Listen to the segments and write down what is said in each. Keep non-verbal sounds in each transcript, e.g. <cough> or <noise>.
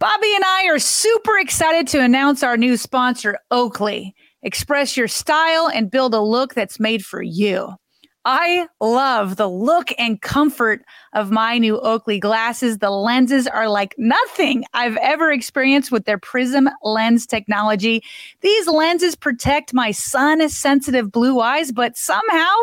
Bobby and I are super excited to announce our new sponsor, Oakley. Express your style and build a look that's made for you. I love the look and comfort of my new Oakley glasses. The lenses are like nothing I've ever experienced with their Prism lens technology. These lenses protect my sun sensitive blue eyes, but somehow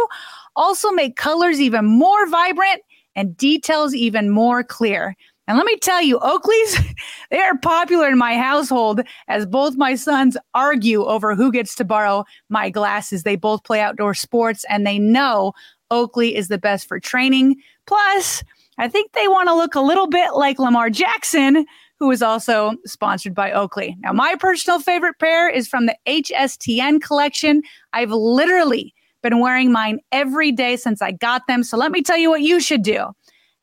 also make colors even more vibrant and details even more clear. And let me tell you, Oakleys, <laughs> they are popular in my household as both my sons argue over who gets to borrow my glasses. They both play outdoor sports and they know Oakley is the best for training. Plus, I think they want to look a little bit like Lamar Jackson, who is also sponsored by Oakley. Now, my personal favorite pair is from the HSTN collection. I've literally been wearing mine every day since I got them. So let me tell you what you should do.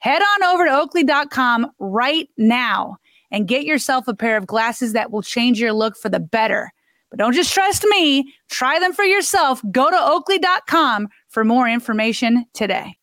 Head on over to oakley.com right now and get yourself a pair of glasses that will change your look for the better. But don't just trust me, try them for yourself. Go to oakley.com for more information today.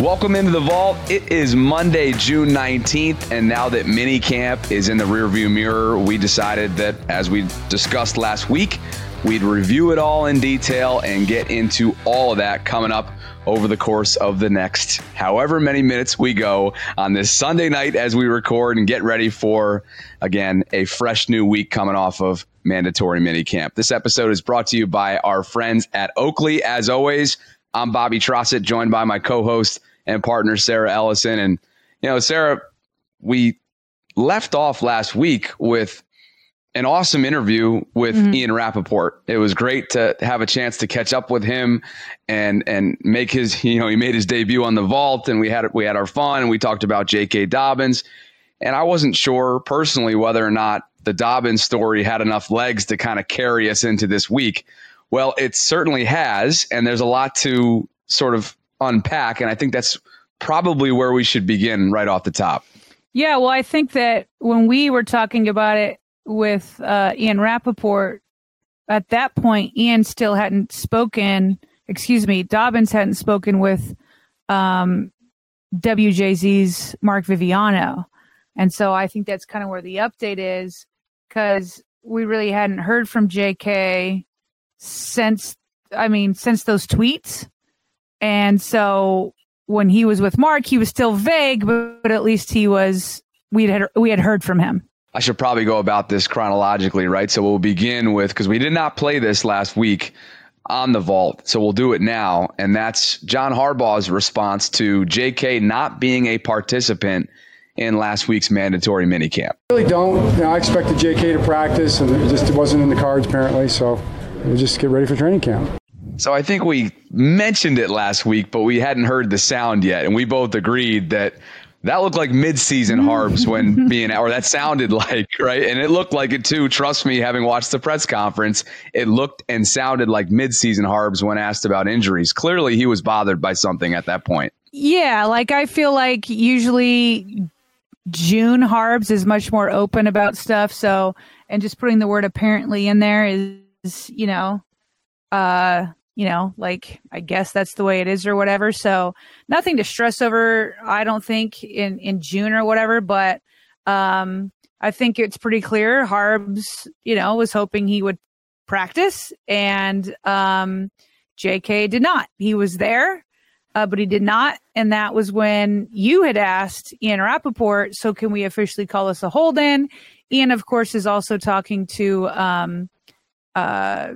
Welcome into the vault. It is Monday, June 19th, and now that mini camp is in the rearview mirror, we decided that as we discussed last week, We'd review it all in detail and get into all of that coming up over the course of the next however many minutes we go on this Sunday night as we record and get ready for, again, a fresh new week coming off of mandatory minicamp. This episode is brought to you by our friends at Oakley. As always, I'm Bobby Trotter, joined by my co host and partner, Sarah Ellison. And, you know, Sarah, we left off last week with an awesome interview with mm-hmm. Ian Rapoport. It was great to have a chance to catch up with him and and make his <laughs> you know he made his debut on the vault and we had we had our fun and we talked about J.K. Dobbins and I wasn't sure personally whether or not the Dobbins story had enough legs to kind of carry us into this week. Well, it certainly has, and there's a lot to sort of unpack, and I think that's probably where we should begin right off the top. Yeah, well, I think that when we were talking about it with uh, Ian Rapoport, at that point, Ian still hadn't spoken. Excuse me, Dobbins hadn't spoken with um, WJZ's Mark Viviano, and so I think that's kind of where the update is because we really hadn't heard from JK since. I mean, since those tweets, and so when he was with Mark, he was still vague, but, but at least he was. We had we had heard from him. I should probably go about this chronologically, right? So we'll begin with because we did not play this last week on the vault. So we'll do it now. And that's John Harbaugh's response to JK not being a participant in last week's mandatory minicamp. I really don't. You know, I expected JK to practice, and it just wasn't in the cards apparently. So we'll just get ready for training camp. So I think we mentioned it last week, but we hadn't heard the sound yet. And we both agreed that that looked like mid-season Harbs when <laughs> being or that sounded like right, and it looked like it too. Trust me, having watched the press conference, it looked and sounded like midseason Harbs when asked about injuries. Clearly, he was bothered by something at that point. Yeah, like I feel like usually June Harbs is much more open about stuff. So, and just putting the word apparently in there is, you know, uh, you know, like I guess that's the way it is or whatever. So nothing to stress over, I don't think in in June or whatever, but um I think it's pretty clear Harbs, you know, was hoping he would practice and um JK did not. He was there, uh, but he did not. And that was when you had asked Ian Rapoport, so can we officially call this a hold in? Ian, of course, is also talking to um, uh,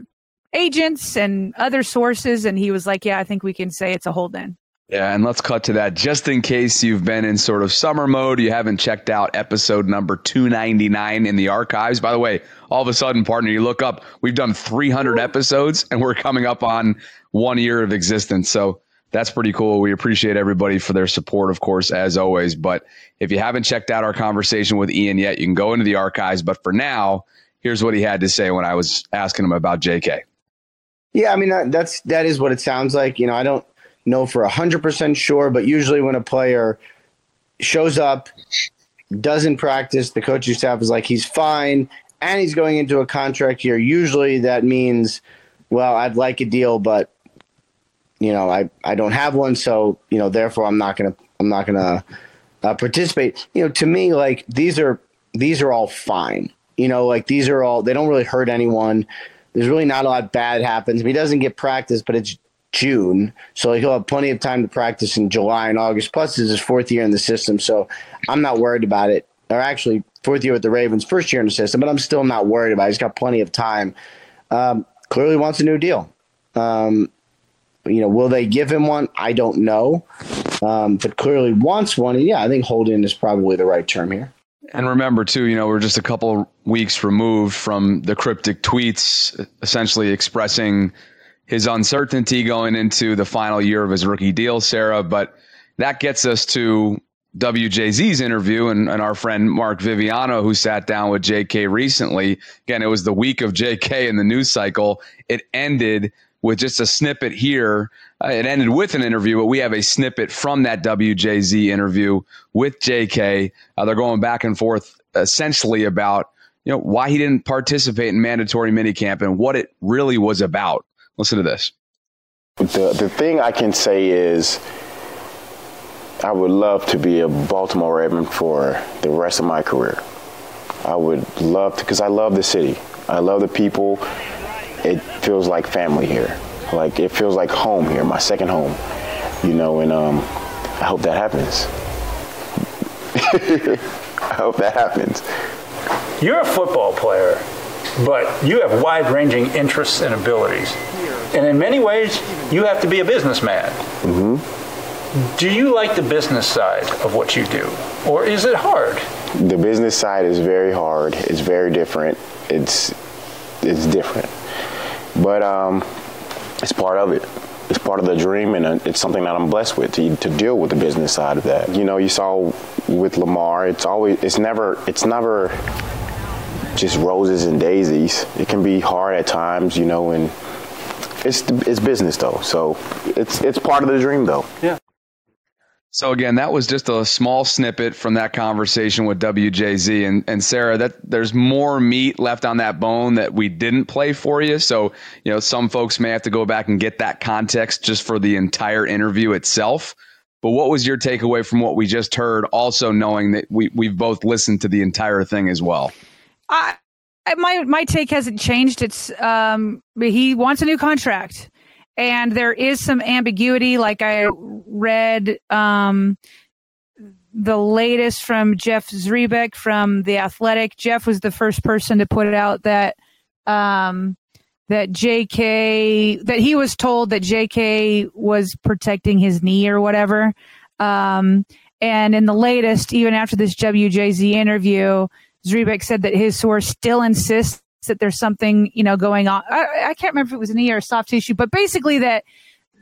agents and other sources. And he was like, yeah, I think we can say it's a hold in. Yeah, and let's cut to that just in case you've been in sort of summer mode, you haven't checked out episode number 299 in the archives. By the way, all of a sudden, partner, you look up, we've done 300 episodes and we're coming up on one year of existence. So that's pretty cool. We appreciate everybody for their support, of course, as always. But if you haven't checked out our conversation with Ian yet, you can go into the archives. But for now, here's what he had to say when I was asking him about JK. Yeah, I mean that, that's that is what it sounds like. You know, I don't know for hundred percent sure, but usually when a player shows up, doesn't practice, the coaching staff is like he's fine, and he's going into a contract year. Usually that means, well, I'd like a deal, but you know, I, I don't have one, so you know, therefore, I'm not gonna I'm not gonna uh, participate. You know, to me, like these are these are all fine. You know, like these are all they don't really hurt anyone. There's really not a lot bad happens. he doesn't get practice, but it's June, so he'll have plenty of time to practice in July and August. Plus, is his fourth year in the system, so I'm not worried about it. Or actually, fourth year with the Ravens, first year in the system, but I'm still not worried about it. He's got plenty of time. Um, clearly wants a new deal. Um, you know, will they give him one? I don't know. Um, but clearly wants one. And yeah, I think holding is probably the right term here. And remember, too, you know, we're just a couple weeks removed from the cryptic tweets essentially expressing his uncertainty going into the final year of his rookie deal, Sarah. But that gets us to WJZ's interview and, and our friend Mark Viviano, who sat down with JK recently. Again, it was the week of JK in the news cycle. It ended with just a snippet here. Uh, it ended with an interview, but we have a snippet from that WJZ interview with JK. Uh, they're going back and forth essentially about you know why he didn't participate in mandatory minicamp and what it really was about. Listen to this. The the thing I can say is I would love to be a Baltimore Raven for the rest of my career. I would love to, because I love the city. I love the people. It feels like family here. Like it feels like home here, my second home. You know, and um, I hope that happens. <laughs> I hope that happens. You're a football player, but you have wide ranging interests and abilities. And in many ways, you have to be a businessman. Mm-hmm. Do you like the business side of what you do, or is it hard? The business side is very hard. It's very different. It's it's different, but um, it's part of it. It's part of the dream, and uh, it's something that I'm blessed with to, to deal with the business side of that. You know, you saw with Lamar, it's always it's never it's never just roses and daisies. It can be hard at times, you know, and it's it's business though. So it's it's part of the dream though. Yeah. So again, that was just a small snippet from that conversation with WJZ and, and Sarah. That there's more meat left on that bone that we didn't play for you. So you know, some folks may have to go back and get that context just for the entire interview itself. But what was your takeaway from what we just heard? Also knowing that we we've both listened to the entire thing as well. I my my take hasn't changed. It's um he wants a new contract and there is some ambiguity like i read um, the latest from jeff zrebiec from the athletic. Jeff was the first person to put it out that um, that jk that he was told that jk was protecting his knee or whatever. Um, and in the latest even after this wjz interview zrebiec said that his source still insists that there's something, you know, going on. I, I can't remember if it was an knee or soft tissue, but basically that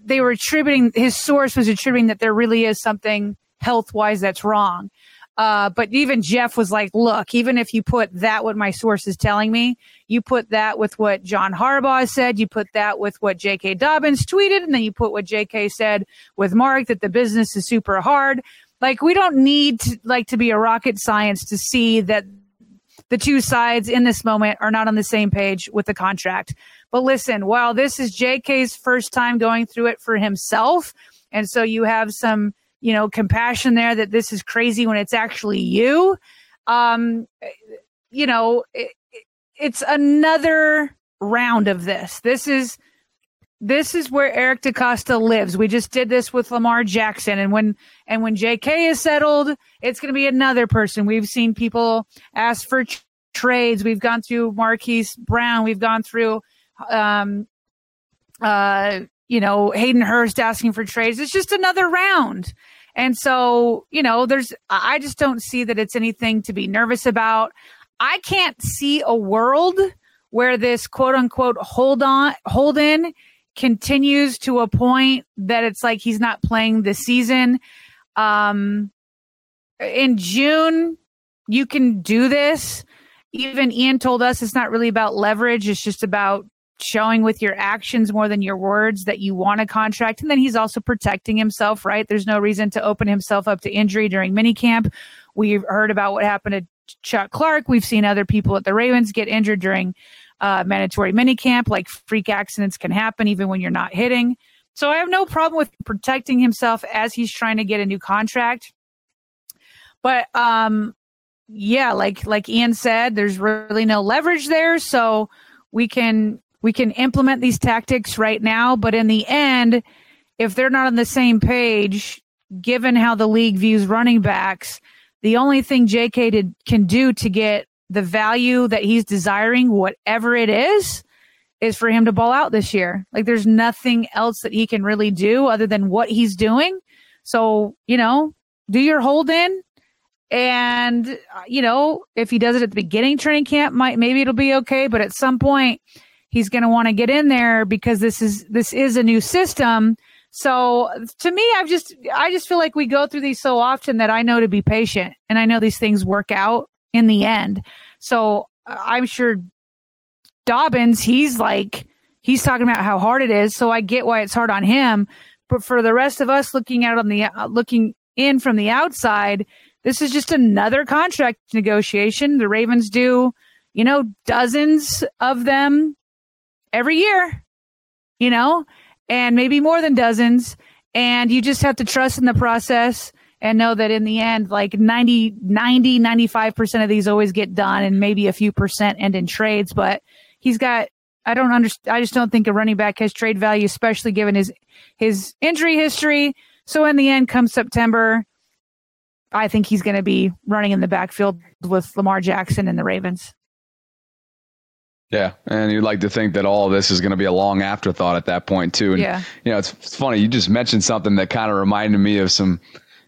they were attributing, his source was attributing that there really is something health wise that's wrong. Uh, but even Jeff was like, look, even if you put that, what my source is telling me, you put that with what John Harbaugh said, you put that with what J.K. Dobbins tweeted, and then you put what J.K. said with Mark that the business is super hard. Like, we don't need to, like to be a rocket science to see that the two sides in this moment are not on the same page with the contract. But listen, while this is JK's first time going through it for himself, and so you have some, you know, compassion there that this is crazy when it's actually you. Um, you know, it, it's another round of this. This is this is where Eric DeCosta lives. We just did this with Lamar Jackson, and when and when J.K. is settled, it's going to be another person. We've seen people ask for t- trades. We've gone through Marquise Brown. We've gone through, um, uh, you know, Hayden Hurst asking for trades. It's just another round. And so, you know, there's, I just don't see that it's anything to be nervous about. I can't see a world where this quote unquote hold on, hold in continues to a point that it's like he's not playing the season. Um, in June, you can do this. Even Ian told us it's not really about leverage, it's just about showing with your actions more than your words that you want a contract. And then he's also protecting himself, right? There's no reason to open himself up to injury during minicamp. We've heard about what happened to Chuck Clark. We've seen other people at the Ravens get injured during uh, mandatory minicamp. Like freak accidents can happen even when you're not hitting. So I have no problem with protecting himself as he's trying to get a new contract. But um yeah, like like Ian said, there's really no leverage there, so we can we can implement these tactics right now, but in the end, if they're not on the same page, given how the league views running backs, the only thing JK did, can do to get the value that he's desiring, whatever it is, is for him to ball out this year. Like there's nothing else that he can really do other than what he's doing. So, you know, do your hold in. And, uh, you know, if he does it at the beginning training camp, might, maybe it'll be okay. But at some point, he's going to want to get in there because this is, this is a new system. So to me, I've just, I just feel like we go through these so often that I know to be patient and I know these things work out in the end. So I'm sure Dobbins, he's like, he's talking about how hard it is. So I get why it's hard on him. But for the rest of us looking out on the, uh, looking in from the outside, this is just another contract negotiation. The Ravens do, you know, dozens of them every year, you know, and maybe more than dozens. And you just have to trust in the process and know that in the end, like 90, 90, 95% of these always get done and maybe a few percent end in trades. But he's got, I don't understand. I just don't think a running back has trade value, especially given his, his injury history. So in the end, come September, I think he's going to be running in the backfield with Lamar Jackson and the Ravens. Yeah, and you'd like to think that all of this is going to be a long afterthought at that point too. And, yeah, you know, it's, it's funny. You just mentioned something that kind of reminded me of some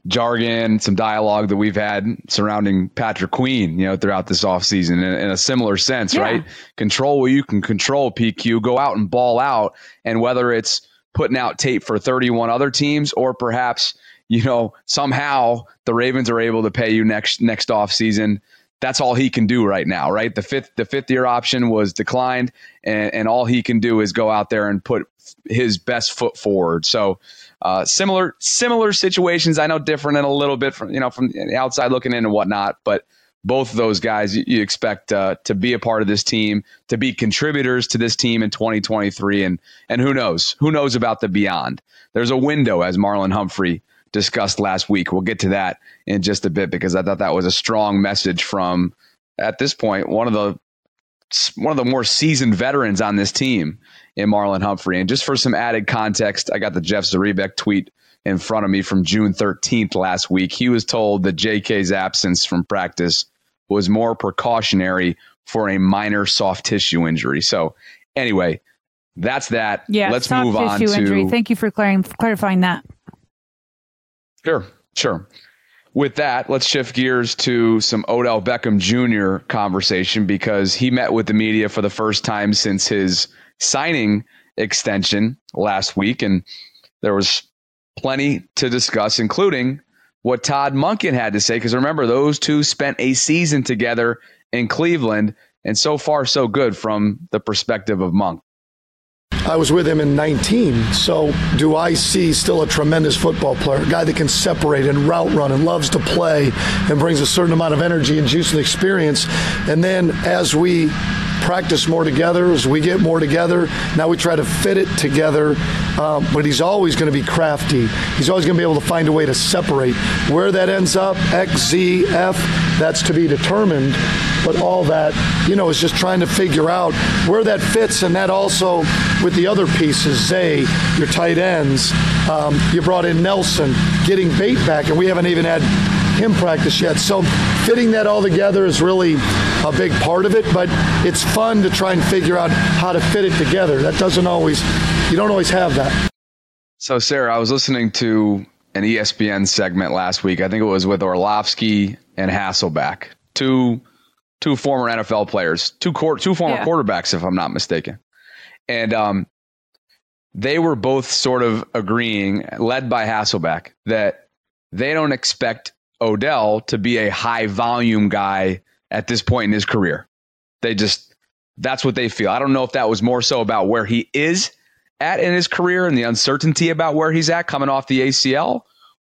jargon, some dialogue that we've had surrounding Patrick Queen, you know, throughout this offseason in, in a similar sense, yeah. right? Control what you can control, PQ, go out and ball out. And whether it's putting out tape for 31 other teams or perhaps, you know, somehow the Ravens are able to pay you next next offseason that's all he can do right now, right? The fifth the fifth year option was declined, and, and all he can do is go out there and put his best foot forward. So uh, similar similar situations. I know different and a little bit from you know from the outside looking in and whatnot, but both of those guys you, you expect uh, to be a part of this team, to be contributors to this team in 2023, and and who knows who knows about the beyond. There's a window, as Marlon Humphrey discussed last week. We'll get to that in just a bit because I thought that was a strong message from at this point one of the one of the more seasoned veterans on this team in Marlon Humphrey. And just for some added context, I got the Jeff Zrebiec tweet in front of me from June 13th last week. He was told that JK's absence from practice was more precautionary for a minor soft tissue injury. So, anyway, that's that. Yeah, let's move on to injury. Thank you for clarifying that. Sure, sure. With that, let's shift gears to some Odell Beckham Jr. conversation because he met with the media for the first time since his signing extension last week. And there was plenty to discuss, including what Todd Monken had to say. Because remember, those two spent a season together in Cleveland, and so far, so good from the perspective of Monk. I was with him in 19. So, do I see still a tremendous football player, a guy that can separate and route run and loves to play and brings a certain amount of energy and juice and experience. And then as we practice more together, as we get more together, now we try to fit it together. Um, but he's always going to be crafty. He's always going to be able to find a way to separate. Where that ends up, X, Z, F, that's to be determined. But all that, you know, is just trying to figure out where that fits, and that also with the other pieces, Zay, your tight ends. Um, you brought in Nelson, getting Bate back, and we haven't even had him practice yet. So fitting that all together is really a big part of it, but it's fun to try and figure out how to fit it together. That doesn't always, you don't always have that. So, Sarah, I was listening to an ESPN segment last week. I think it was with Orlovsky and Hasselbeck, two two former NFL players, two court, two former yeah. quarterbacks, if I'm not mistaken, and um, they were both sort of agreeing, led by Hasselbeck, that they don't expect Odell to be a high volume guy at this point in his career. They just that's what they feel. I don't know if that was more so about where he is at in his career and the uncertainty about where he's at coming off the ACL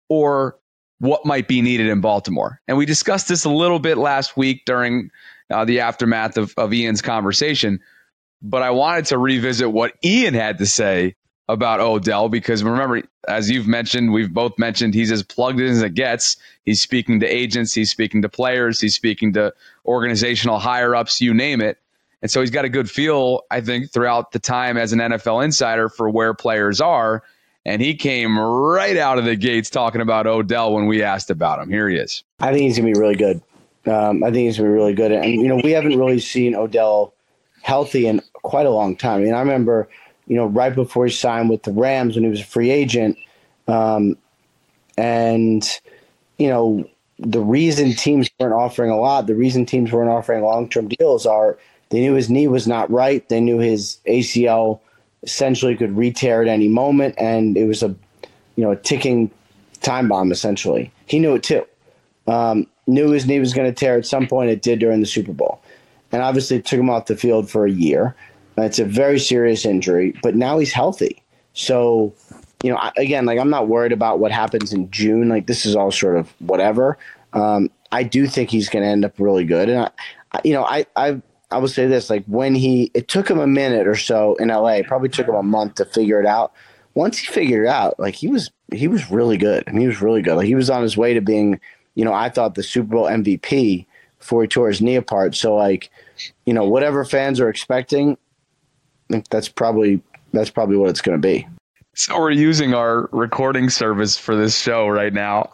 or what might be needed in Baltimore. And we discussed this a little bit last week during uh, the aftermath of, of Ian's conversation, but I wanted to revisit what Ian had to say about Odell because remember, as you've mentioned, we've both mentioned he's as plugged in as it gets. He's speaking to agents, he's speaking to players, he's speaking to organizational higher ups, you name it. And so he's got a good feel, I think, throughout the time as an NFL insider for where players are. And he came right out of the gates talking about Odell when we asked about him. Here he is. I think he's going to be really good. Um, I think he's going to be really good. And, you know, we haven't really seen Odell healthy in quite a long time. I mean, I remember, you know, right before he signed with the Rams when he was a free agent. Um, and, you know, the reason teams weren't offering a lot, the reason teams weren't offering long term deals are they knew his knee was not right. They knew his ACL essentially could re-tear at any moment, and it was a you know a ticking time bomb essentially. He knew it too. Um, knew his knee was going to tear at some point. It did during the Super Bowl, and obviously it took him off the field for a year. It's a very serious injury, but now he's healthy. So, you know, again, like I'm not worried about what happens in June. Like this is all sort of whatever. Um, I do think he's going to end up really good, and I, you know, I I I would say this: like when he, it took him a minute or so in LA. Probably took him a month to figure it out. Once he figured it out, like he was, he was really good. I mean, he was really good. Like he was on his way to being, you know, I thought the Super Bowl MVP before he tore his knee apart. So like, you know, whatever fans are expecting, I think that's probably that's probably what it's going to be. So we're using our recording service for this show right now,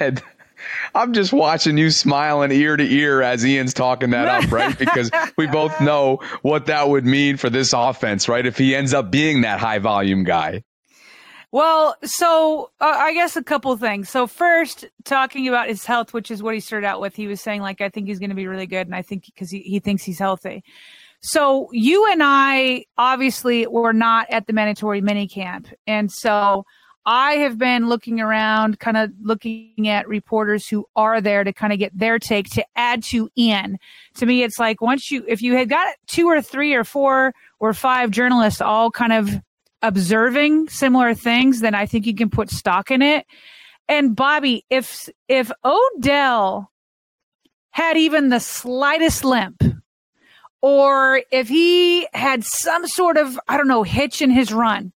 and <laughs> I'm just watching you smiling ear to ear as Ian's talking that up, right? Because we both <laughs> know what that would mean for this offense, right? If he ends up being that high volume guy. Well, so uh, I guess a couple things. So first, talking about his health, which is what he started out with, he was saying like, I think he's going to be really good, and I think because he, he thinks he's healthy. So you and I obviously were not at the mandatory mini camp, and so I have been looking around, kind of looking at reporters who are there to kind of get their take to add to in. To me, it's like once you, if you had got two or three or four or five journalists all kind of observing similar things, then I think you can put stock in it. And Bobby, if, if Odell had even the slightest limp, or if he had some sort of, I don't know, hitch in his run,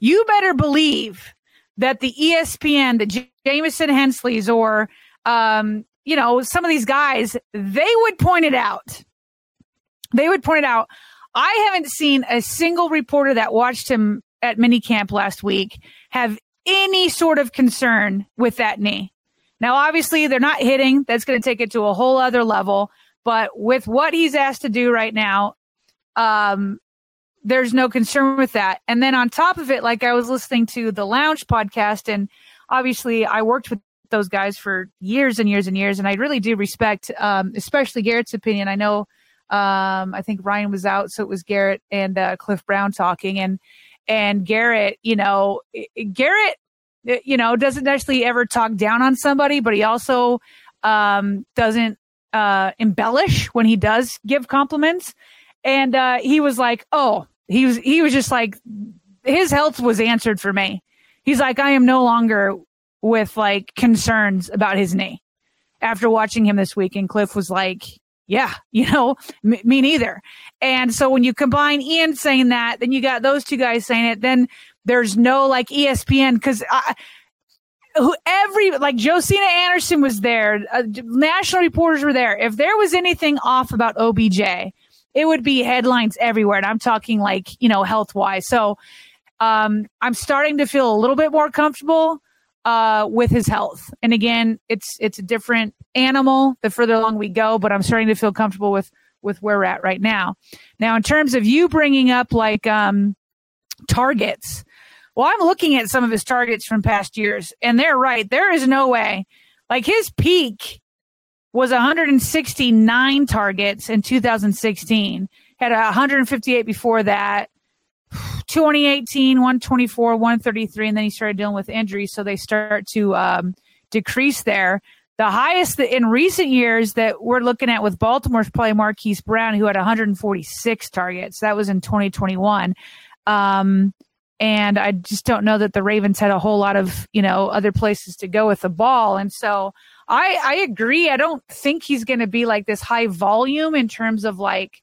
you better believe that the ESPN, the Jamison Hensleys, or um, you know, some of these guys, they would point it out. They would point it out. I haven't seen a single reporter that watched him at minicamp last week have any sort of concern with that knee. Now, obviously, they're not hitting. That's going to take it to a whole other level. But with what he's asked to do right now, um, there's no concern with that. And then on top of it, like I was listening to the Lounge podcast, and obviously I worked with those guys for years and years and years, and I really do respect, um, especially Garrett's opinion. I know, um, I think Ryan was out, so it was Garrett and uh, Cliff Brown talking, and and Garrett, you know, Garrett, you know, doesn't actually ever talk down on somebody, but he also um, doesn't uh, embellish when he does give compliments. And uh, he was like, "Oh, he was he was just like his health was answered for me. He's like, I am no longer with like concerns about his knee after watching him this week. And Cliff was like, yeah, <laughs> you know, m- me neither. And so when you combine Ian saying that, then you got those two guys saying it, then there's no like ESPN because who every like Josina Anderson was there, uh, national reporters were there. If there was anything off about OBJ, it would be headlines everywhere. And I'm talking like, you know, health wise. So um, I'm starting to feel a little bit more comfortable uh, with his health. And again, it's it's a different animal the further along we go, but I'm starting to feel comfortable with with where we're at right now. Now, in terms of you bringing up like um, targets, well, I'm looking at some of his targets from past years, and they're right. There is no way, like his peak was 169 targets in 2016. Had 158 before that. <sighs> 2018, 124, 133, and then he started dealing with injuries, so they start to um, decrease there. The highest in recent years that we're looking at with Baltimore's play Marquise Brown, who had 146 targets. That was in 2021. Um, and I just don't know that the Ravens had a whole lot of, you know, other places to go with the ball. And so I I agree. I don't think he's going to be like this high volume in terms of like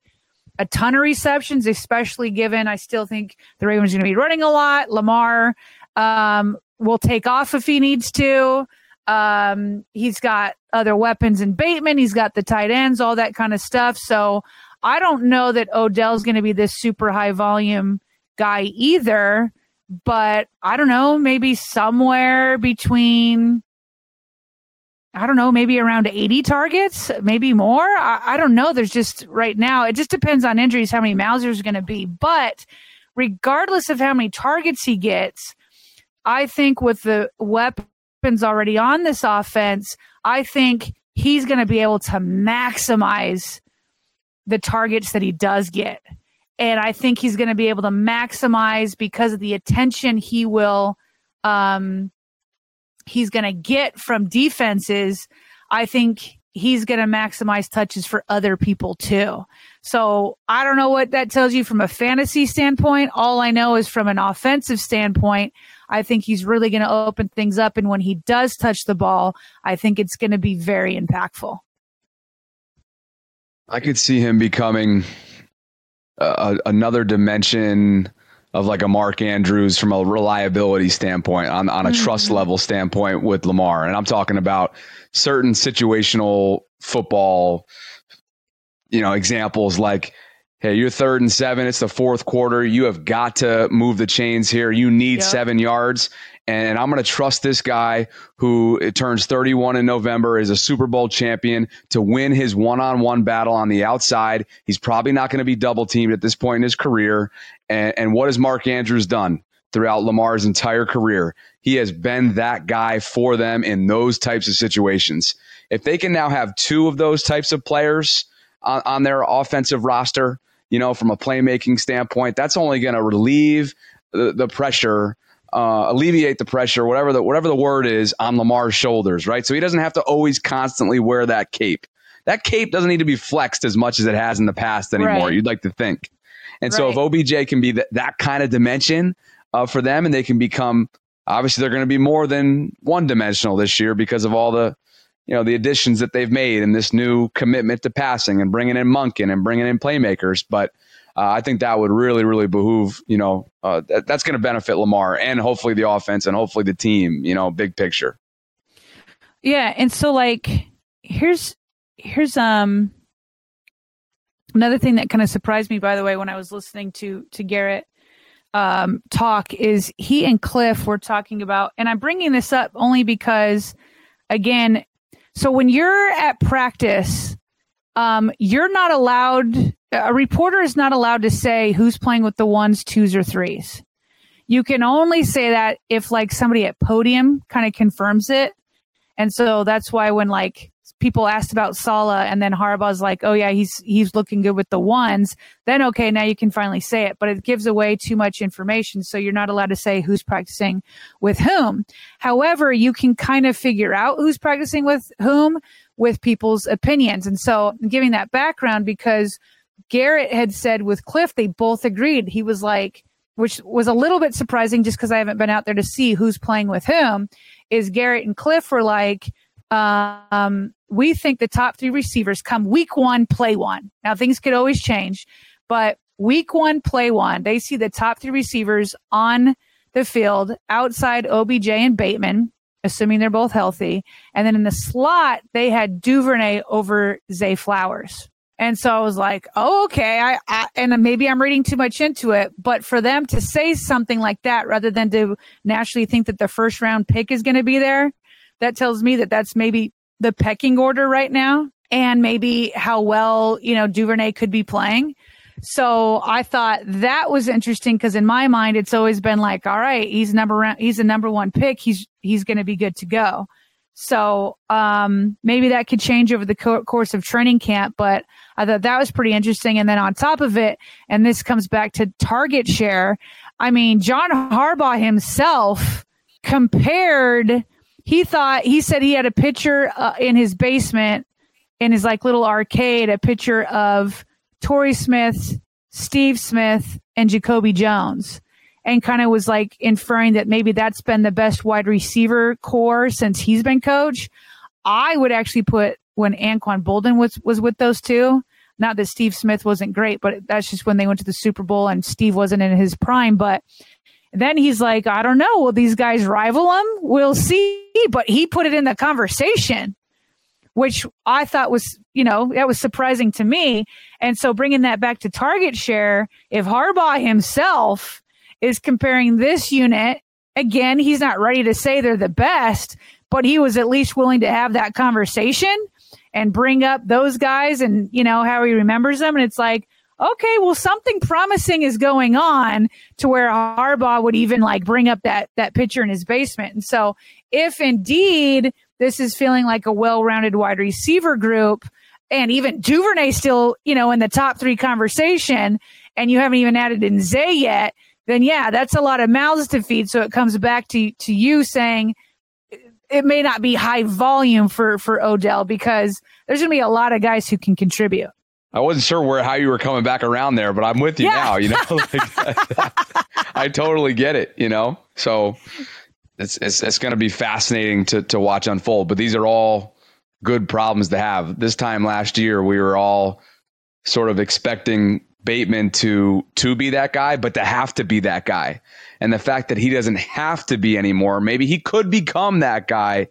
a ton of receptions, especially given I still think the Ravens are going to be running a lot. Lamar um, will take off if he needs to. Um, he's got other weapons in Bateman. He's got the tight ends, all that kind of stuff. So I don't know that Odell's going to be this super high volume guy either. But I don't know, maybe somewhere between I don't know, maybe around 80 targets, maybe more. I, I, don't know. There's just right now, it just depends on injuries, how many Mausers going to be. But regardless of how many targets he gets, I think with the weapons already on this offense, I think he's going to be able to maximize the targets that he does get. And I think he's going to be able to maximize because of the attention he will um, he's going to get from defenses, I think he's going to maximize touches for other people too. So I don't know what that tells you from a fantasy standpoint. All I know is from an offensive standpoint, I think he's really going to open things up. And when he does touch the ball, I think it's going to be very impactful. I could see him becoming a, another dimension of like a Mark Andrews from a reliability standpoint, on, on a mm-hmm. trust level standpoint with Lamar. And I'm talking about certain situational football, you know, examples like, hey, you're third and seven, it's the fourth quarter. You have got to move the chains here. You need yep. seven yards and I'm going to trust this guy who turns 31 in November, is a Super Bowl champion, to win his one on one battle on the outside. He's probably not going to be double teamed at this point in his career. And, and what has Mark Andrews done throughout Lamar's entire career? He has been that guy for them in those types of situations. If they can now have two of those types of players on, on their offensive roster, you know, from a playmaking standpoint, that's only going to relieve the, the pressure uh, alleviate the pressure, whatever the whatever the word is, on Lamar's shoulders, right? So he doesn't have to always constantly wear that cape. That cape doesn't need to be flexed as much as it has in the past anymore. Right. You'd like to think. And right. so if OBJ can be that, that kind of dimension uh, for them, and they can become obviously they're going to be more than one dimensional this year because of all the you know the additions that they've made and this new commitment to passing and bringing in Monken and bringing in playmakers, but uh, I think that would really, really behoove, you know, uh, that, that's going to benefit Lamar and hopefully the offense and hopefully the team, you know, big picture. Yeah. And so like, here's, here's, um, another thing that kind of surprised me, by the way, when I was listening to, to Garrett, um, talk is he and Cliff were talking about, and I'm bringing this up only because, again, so when you're at practice, um, you're not allowed a reporter is not allowed to say who's playing with the ones, twos, or threes. You can only say that if like somebody at podium kind of confirms it. And so that's why when like people asked about Saleh and then Harbaugh's like, oh yeah, he's he's looking good with the ones, then okay, now you can finally say it. But it gives away too much information, so you're not allowed to say who's practicing with whom. However, you can kind of figure out who's practicing with whom with people's opinions. And so giving that background because Garrett had said with Cliff, they both agreed. He was like, which was a little bit surprising just because I haven't been out there to see who's playing with whom, is Garrett and Cliff were like, um, we think the top three receivers come week one, play one. Now things could always change, but week one, play one. They see the top three receivers on the field outside OBJ and Bateman, assuming they're both healthy. And then in the slot, they had Duvernay over Zay Flowers. And so I was like, oh, okay. I, I, and maybe I'm reading too much into it, but for them to say something like that rather than to naturally think that the first round pick is going to be there, that tells me that that's maybe the pecking order right now and maybe how well, you know, Duvernay could be playing. So I thought that was interesting because in my mind, it's always been like, all right, he's number, he's a number one pick. He's, he's going to be good to go. So um, maybe that could change over the co- course of training camp, but I thought that was pretty interesting. And then on top of it, and this comes back to target share. I mean, John Harbaugh himself compared. He thought he said he had a picture uh, in his basement in his like little arcade, a picture of Torrey Smith, Steve Smith, and Jacoby Jones and kind of was like inferring that maybe that's been the best wide receiver corps since he's been coach. I would actually put when Anquan Boldin was was with those two. Not that Steve Smith wasn't great, but that's just when they went to the Super Bowl and Steve wasn't in his prime. But then he's like, I don't know. Will these guys rival him? We'll see. But he put it in the conversation, which I thought was, you know, that was surprising to me. And so bringing that back to target share, if Harbaugh himself is comparing this unit, again, he's not ready to say they're the best, but he was at least willing to have that conversation and bring up those guys and, you know, how he remembers them. And it's like, okay, well, something promising is going on to where Harbaugh would even like bring up that, that picture in his basement. And so if indeed this is feeling like a well-rounded wide receiver group and even Duvernay still, you know, in the top three conversation and you haven't even added in Zay yet, then yeah, that's a lot of mouths to feed. So it comes back to, to you saying, it may not be high volume for for Odell because there's going to be a lot of guys who can contribute. I wasn't sure where how you were coming back around there, but I'm with you yeah. now. You know, <laughs> like, <laughs> I totally get it. You know, so it's it's, it's going to be fascinating to to watch unfold. But these are all good problems to have. This time last year, we were all sort of expecting Bateman to to be that guy, but to have to be that guy. And the fact that he doesn't have to be anymore, maybe he could become that guy,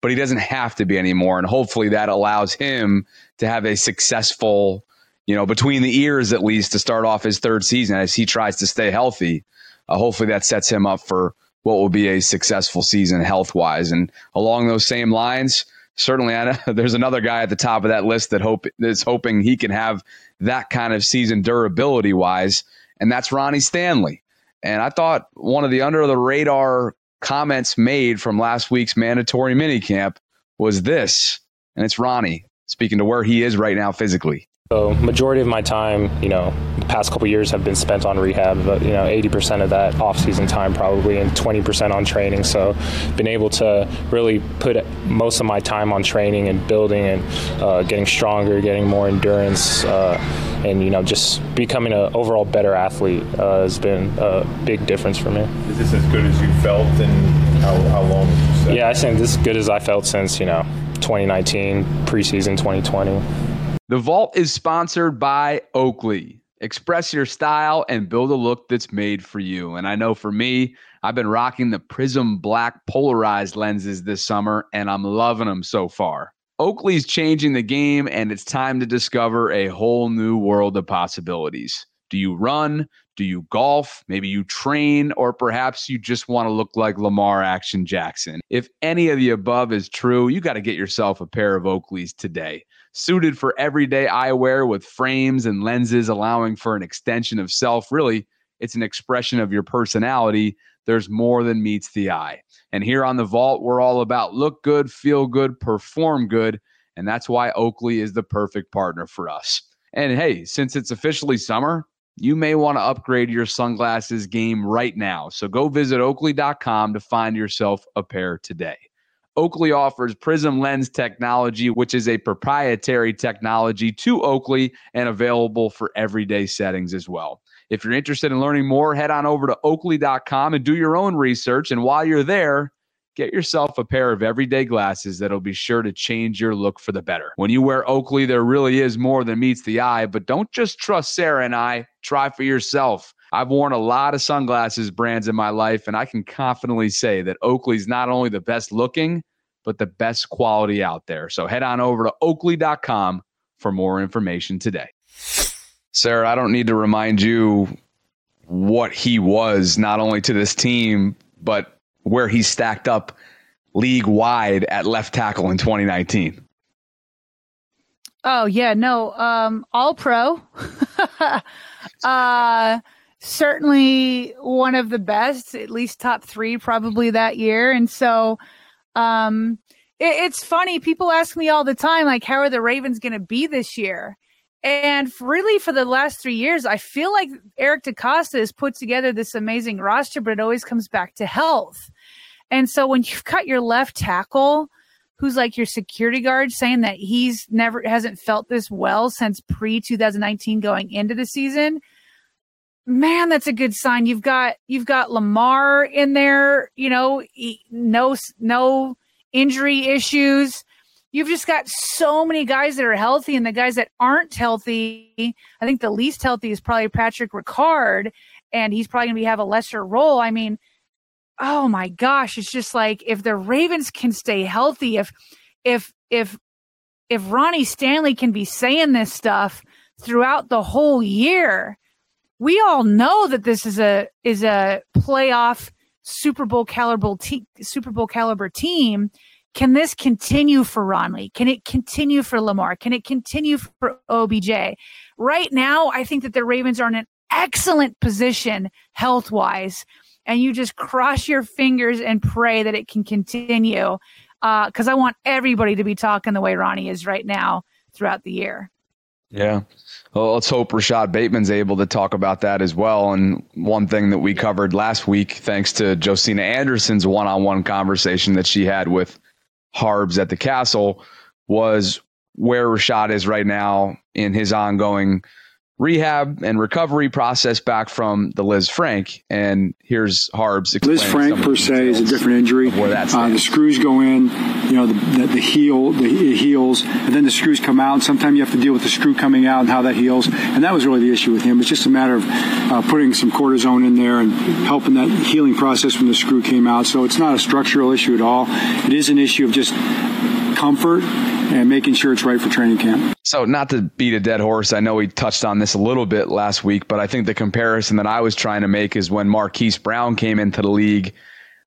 but he doesn't have to be anymore. And hopefully that allows him to have a successful, you know, between the ears at least to start off his third season as he tries to stay healthy. Uh, hopefully that sets him up for what will be a successful season health wise. And along those same lines, certainly <laughs> there's another guy at the top of that list that hope is hoping he can have that kind of season durability wise, and that's Ronnie Stanley. And I thought one of the under the radar comments made from last week's mandatory minicamp was this, and it's Ronnie speaking to where he is right now physically. So majority of my time, you know, the past couple years have been spent on rehab, but you know, 80% of that off-season time probably, and 20% on training. So, been able to really put most of my time on training and building and uh, getting stronger, getting more endurance, uh, and you know, just becoming an overall better athlete uh, has been a big difference for me. Is this as good as you felt, and how, how long? Yeah, I think this is good as I felt since you know 2019 preseason 2020. The Vault is sponsored by Oakley. Express your style and build a look that's made for you. And I know for me, I've been rocking the Prism Black polarized lenses this summer, and I'm loving them so far. Oakley's changing the game, and it's time to discover a whole new world of possibilities. Do you run? Do you golf? Maybe you train, or perhaps you just want to look like Lamar Action Jackson. If any of the above is true, you got to get yourself a pair of Oakleys today suited for everyday eyewear with frames and lenses allowing for an extension of self. Really, it's an expression of your personality. There's more than meets the eye. And here on the Vault, we're all about look good, feel good, perform good. And that's why Oakley is the perfect partner for us. And hey, since it's officially summer, you may want to upgrade your sunglasses game right now. So go visit oakley.com to find yourself a pair today. Oakley offers Prism Lens technology, which is a proprietary technology to Oakley and available for everyday settings as well. If you're interested in learning more, head on over to oakley.com and do your own research. And while you're there, get yourself a pair of everyday glasses that'll be sure to change your look for the better. When you wear Oakley, there really is more than meets the eye, but don't just trust Sarah and I, try for yourself. I've worn a lot of sunglasses brands in my life, and I can confidently say that Oakley's not only the best looking, but the best quality out there. So head on over to oakley.com for more information today. Sarah, I don't need to remind you what he was, not only to this team, but where he stacked up league wide at left tackle in 2019. Oh yeah, no, um, all pro. <laughs> uh, certainly one of the best, at least top three probably that year. And so, um, it, it's funny. People ask me all the time, like, how are the Ravens going to be this year? And really, for the last three years, I feel like Eric DeCosta has put together this amazing roster, but it always comes back to health. And so when you've got your left tackle, who's like your security guard, saying that he's never hasn't felt this well since pre 2019 going into the season, man, that's a good sign. You've got you've got Lamar in there, you know, no no injury issues. you've just got so many guys that are healthy and the guys that aren't healthy. I think the least healthy is probably Patrick Ricard, and he's probably going to have a lesser role. I mean, oh my gosh, it's just like if the Ravens can stay healthy, if if if if Ronnie Stanley can be saying this stuff throughout the whole year, we all know that this is a is a playoff Super Bowl caliber te- Super Bowl caliber team can this continue for Ronley? Can it continue for Lamar? Can it continue for OBJ? Right now, I think that the Ravens are in an excellent position health wise. And you just cross your fingers and pray that it can continue. Because uh, I want everybody to be talking the way Ronnie is right now throughout the year. Yeah. Well, let's hope Rashod Bateman's able to talk about that as well. And one thing that we covered last week, thanks to Josina Anderson's one on one conversation that she had with Harbs at the castle was where Rashod is right now in his ongoing rehab and recovery process back from the Lisfranc. And here's Harbs. Lisfranc per se is a different injury. Where that's uh, the screws go in, you know, the, the, the heel, the heals, and then the screws come out. And sometimes you have to deal with the screw coming out and how that heals. And that was really the issue with him. It's just a matter of uh, putting some cortisone in there and helping that healing process when the screw came out. So it's not a structural issue at all. It is an issue of just comfort and making sure it's right for training camp. So, not to beat a dead horse, I know we touched on this a little bit last week, but I think the comparison that I was trying to make is when Marquise Brown came into the league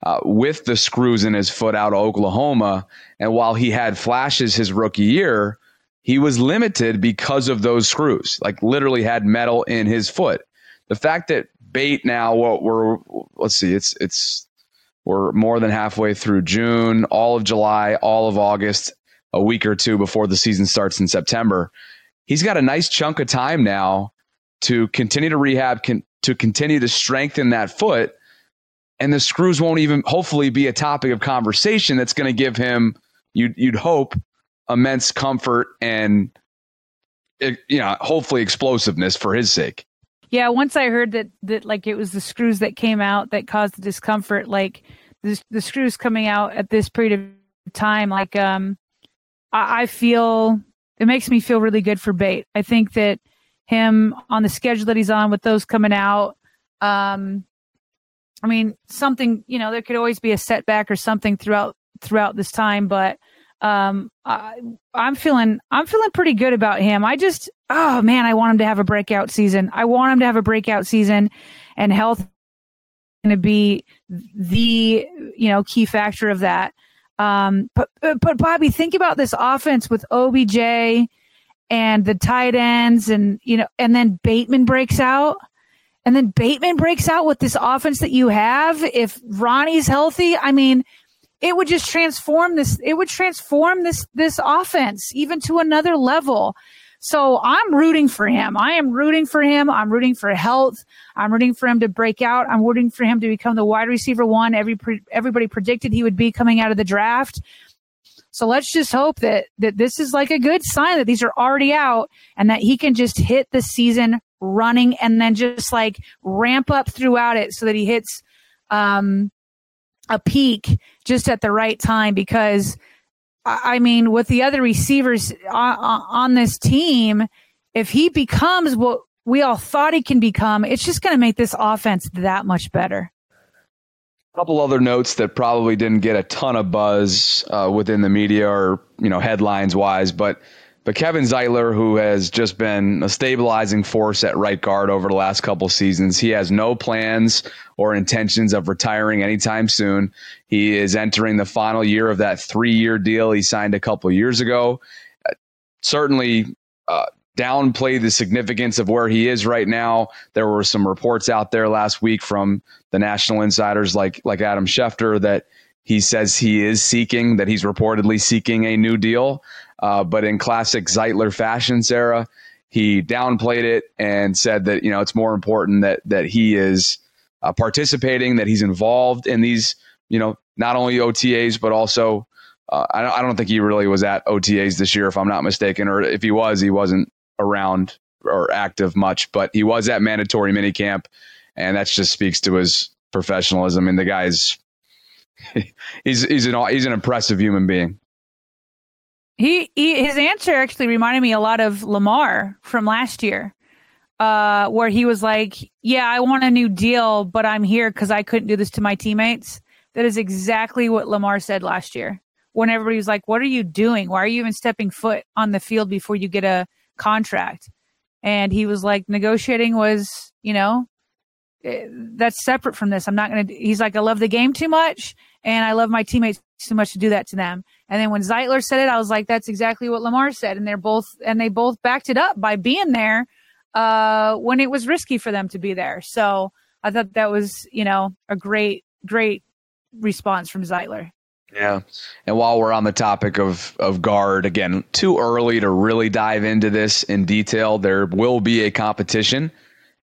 uh, with the screws in his foot out of Oklahoma. And while he had flashes his rookie year, he was limited because of those screws, like literally had metal in his foot. The fact that Bate now, what we're, let's see, it's, it's, we're more than halfway through June, all of July, all of August, a week or two before the season starts in September. He's got a nice chunk of time now to continue to rehab, con- to continue to strengthen that foot. And the screws won't even hopefully be a topic of conversation that's going to give him, you'd, you'd hope, immense comfort and, you know, hopefully explosiveness for his sake. Yeah, once I heard that that like it was the screws that came out that caused the discomfort, like the the screws coming out at this period of time, like um I, I feel it makes me feel really good for Bate. I think that him on the schedule that he's on with those coming out, um, I mean, something you know, there could always be a setback or something throughout throughout this time, but um, I, I'm feeling I'm feeling pretty good about him. I just oh man, I want him to have a breakout season. I want him to have a breakout season, and health going to be the you know key factor of that. Um, but but Bobby, think about this offense with OBJ and the tight ends, and you know, and then Bateman breaks out, and then Bateman breaks out with this offense that you have. If Ronnie's healthy, I mean, it would just transform this. It would transform this this offense even to another level. So I'm rooting for him. I am rooting for him. I'm rooting for health. I'm rooting for him to break out. I'm rooting for him to become the wide receiver one every everybody predicted he would be coming out of the draft. So let's just hope that that this is like a good sign that these are already out and that he can just hit the season running and then just like ramp up throughout it so that he hits um a peak just at the right time because I mean, with the other receivers on, this team, if he becomes what we all thought he can become, it's just going to make this offense that much better. A couple other notes that probably didn't get a ton of buzz uh, within the media or you know headlines wise, but but Kevin Zeitler, who has just been a stabilizing force at right guard over the last couple seasons, he has no plans or intentions of retiring anytime soon. He is entering the final year of that three year deal he signed a couple years ago. Certainly, uh, downplay the significance of where he is right now. There were some reports out there last week from the national insiders like like Adam Schefter that he says he is seeking that he's reportedly seeking a new deal. Uh, but in classic Zeitler fashion, Sarah, he downplayed it and said that you know it's more important that that he is uh, participating, that he's involved in these you know not only OTAs but also uh, I, don't, I don't think he really was at OTAs this year if I'm not mistaken, or if he was, he wasn't around or active much, but he was at mandatory minicamp, and that just speaks to his professionalism. And the guy's <laughs> he's he's an he's an impressive human being. He, he his answer actually reminded me a lot of Lamar from last year, uh, where he was like, "Yeah, I want a new deal, but I'm here because I couldn't do this to my teammates." That is exactly what Lamar said last year. When everybody was like, "What are you doing? Why are you even stepping foot on the field before you get a contract?" And he was like, "Negotiating was, you know, that's separate from this. I'm not going to." He's like, "I love the game too much, and I love my teammates too much to do that to them." And then when Zeitler said it, I was like, that's exactly what Lamar said. And they're both, and they both backed it up by being there uh, when it was risky for them to be there. So I thought that was, you know, a great, great response from Zeitler. Yeah. And while we're on the topic of of guard, again, too early to really dive into this in detail. There will be a competition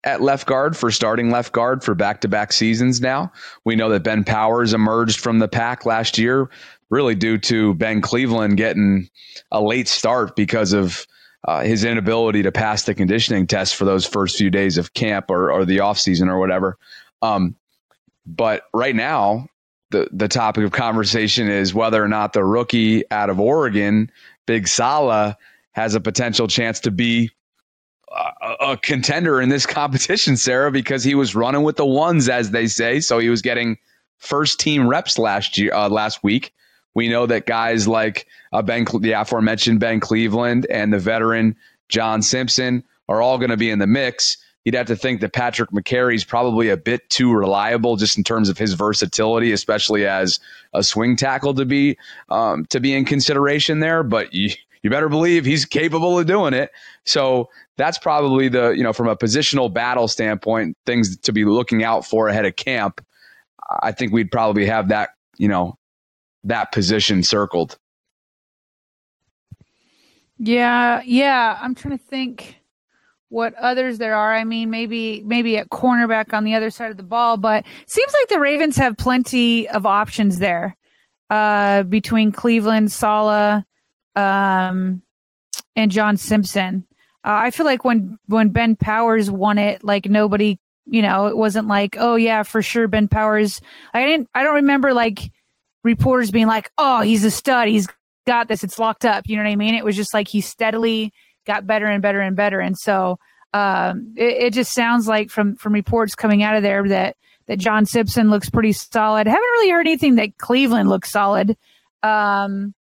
at left guard for starting left guard for back to back seasons now. We know that Ben Powers emerged from the pack last year, really due to Ben Cleveland getting a late start because of uh, his inability to pass the conditioning test for those first few days of camp or, or the offseason or whatever. Um, but right now, the, the topic of conversation is whether or not the rookie out of Oregon, Big Sala, has a potential chance to be a, contender in this <laughs> competition, Sarah, because he was running with the ones, as they say. So he was getting first team reps last year, uh, last week. We know that guys like uh, Ben, the aforementioned Ben Cleveland and the veteran John Simpson are all going to be in the mix. You'd have to think that Patrick Mekari is probably a bit too reliable, just in terms of his versatility, especially as a swing tackle to be um, to be in consideration there. But you, you better believe he's capable of doing it. So that's probably the you know from a positional battle standpoint, things to be looking out for ahead of camp. I think we'd probably have that you know that position circled. Yeah, yeah. I'm trying to think what others there are. I mean, maybe maybe at cornerback on the other side of the ball, but seems like the Ravens have plenty of options there uh, between Cleveland, Sala, um, and John Simpson. Uh, I feel like when when Ben Powers won it, like nobody, you know, it wasn't like, oh yeah, for sure Ben Powers. I didn't. I don't remember like reporters being like, "Oh, he's a stud. He's got this. It's locked up." You know what I mean? It was just like he steadily got better and better and better. And so um, it, it, just sounds like from from reports coming out of there that that John Simpson looks pretty solid. Haven't really heard anything that Cleveland looks solid. Um,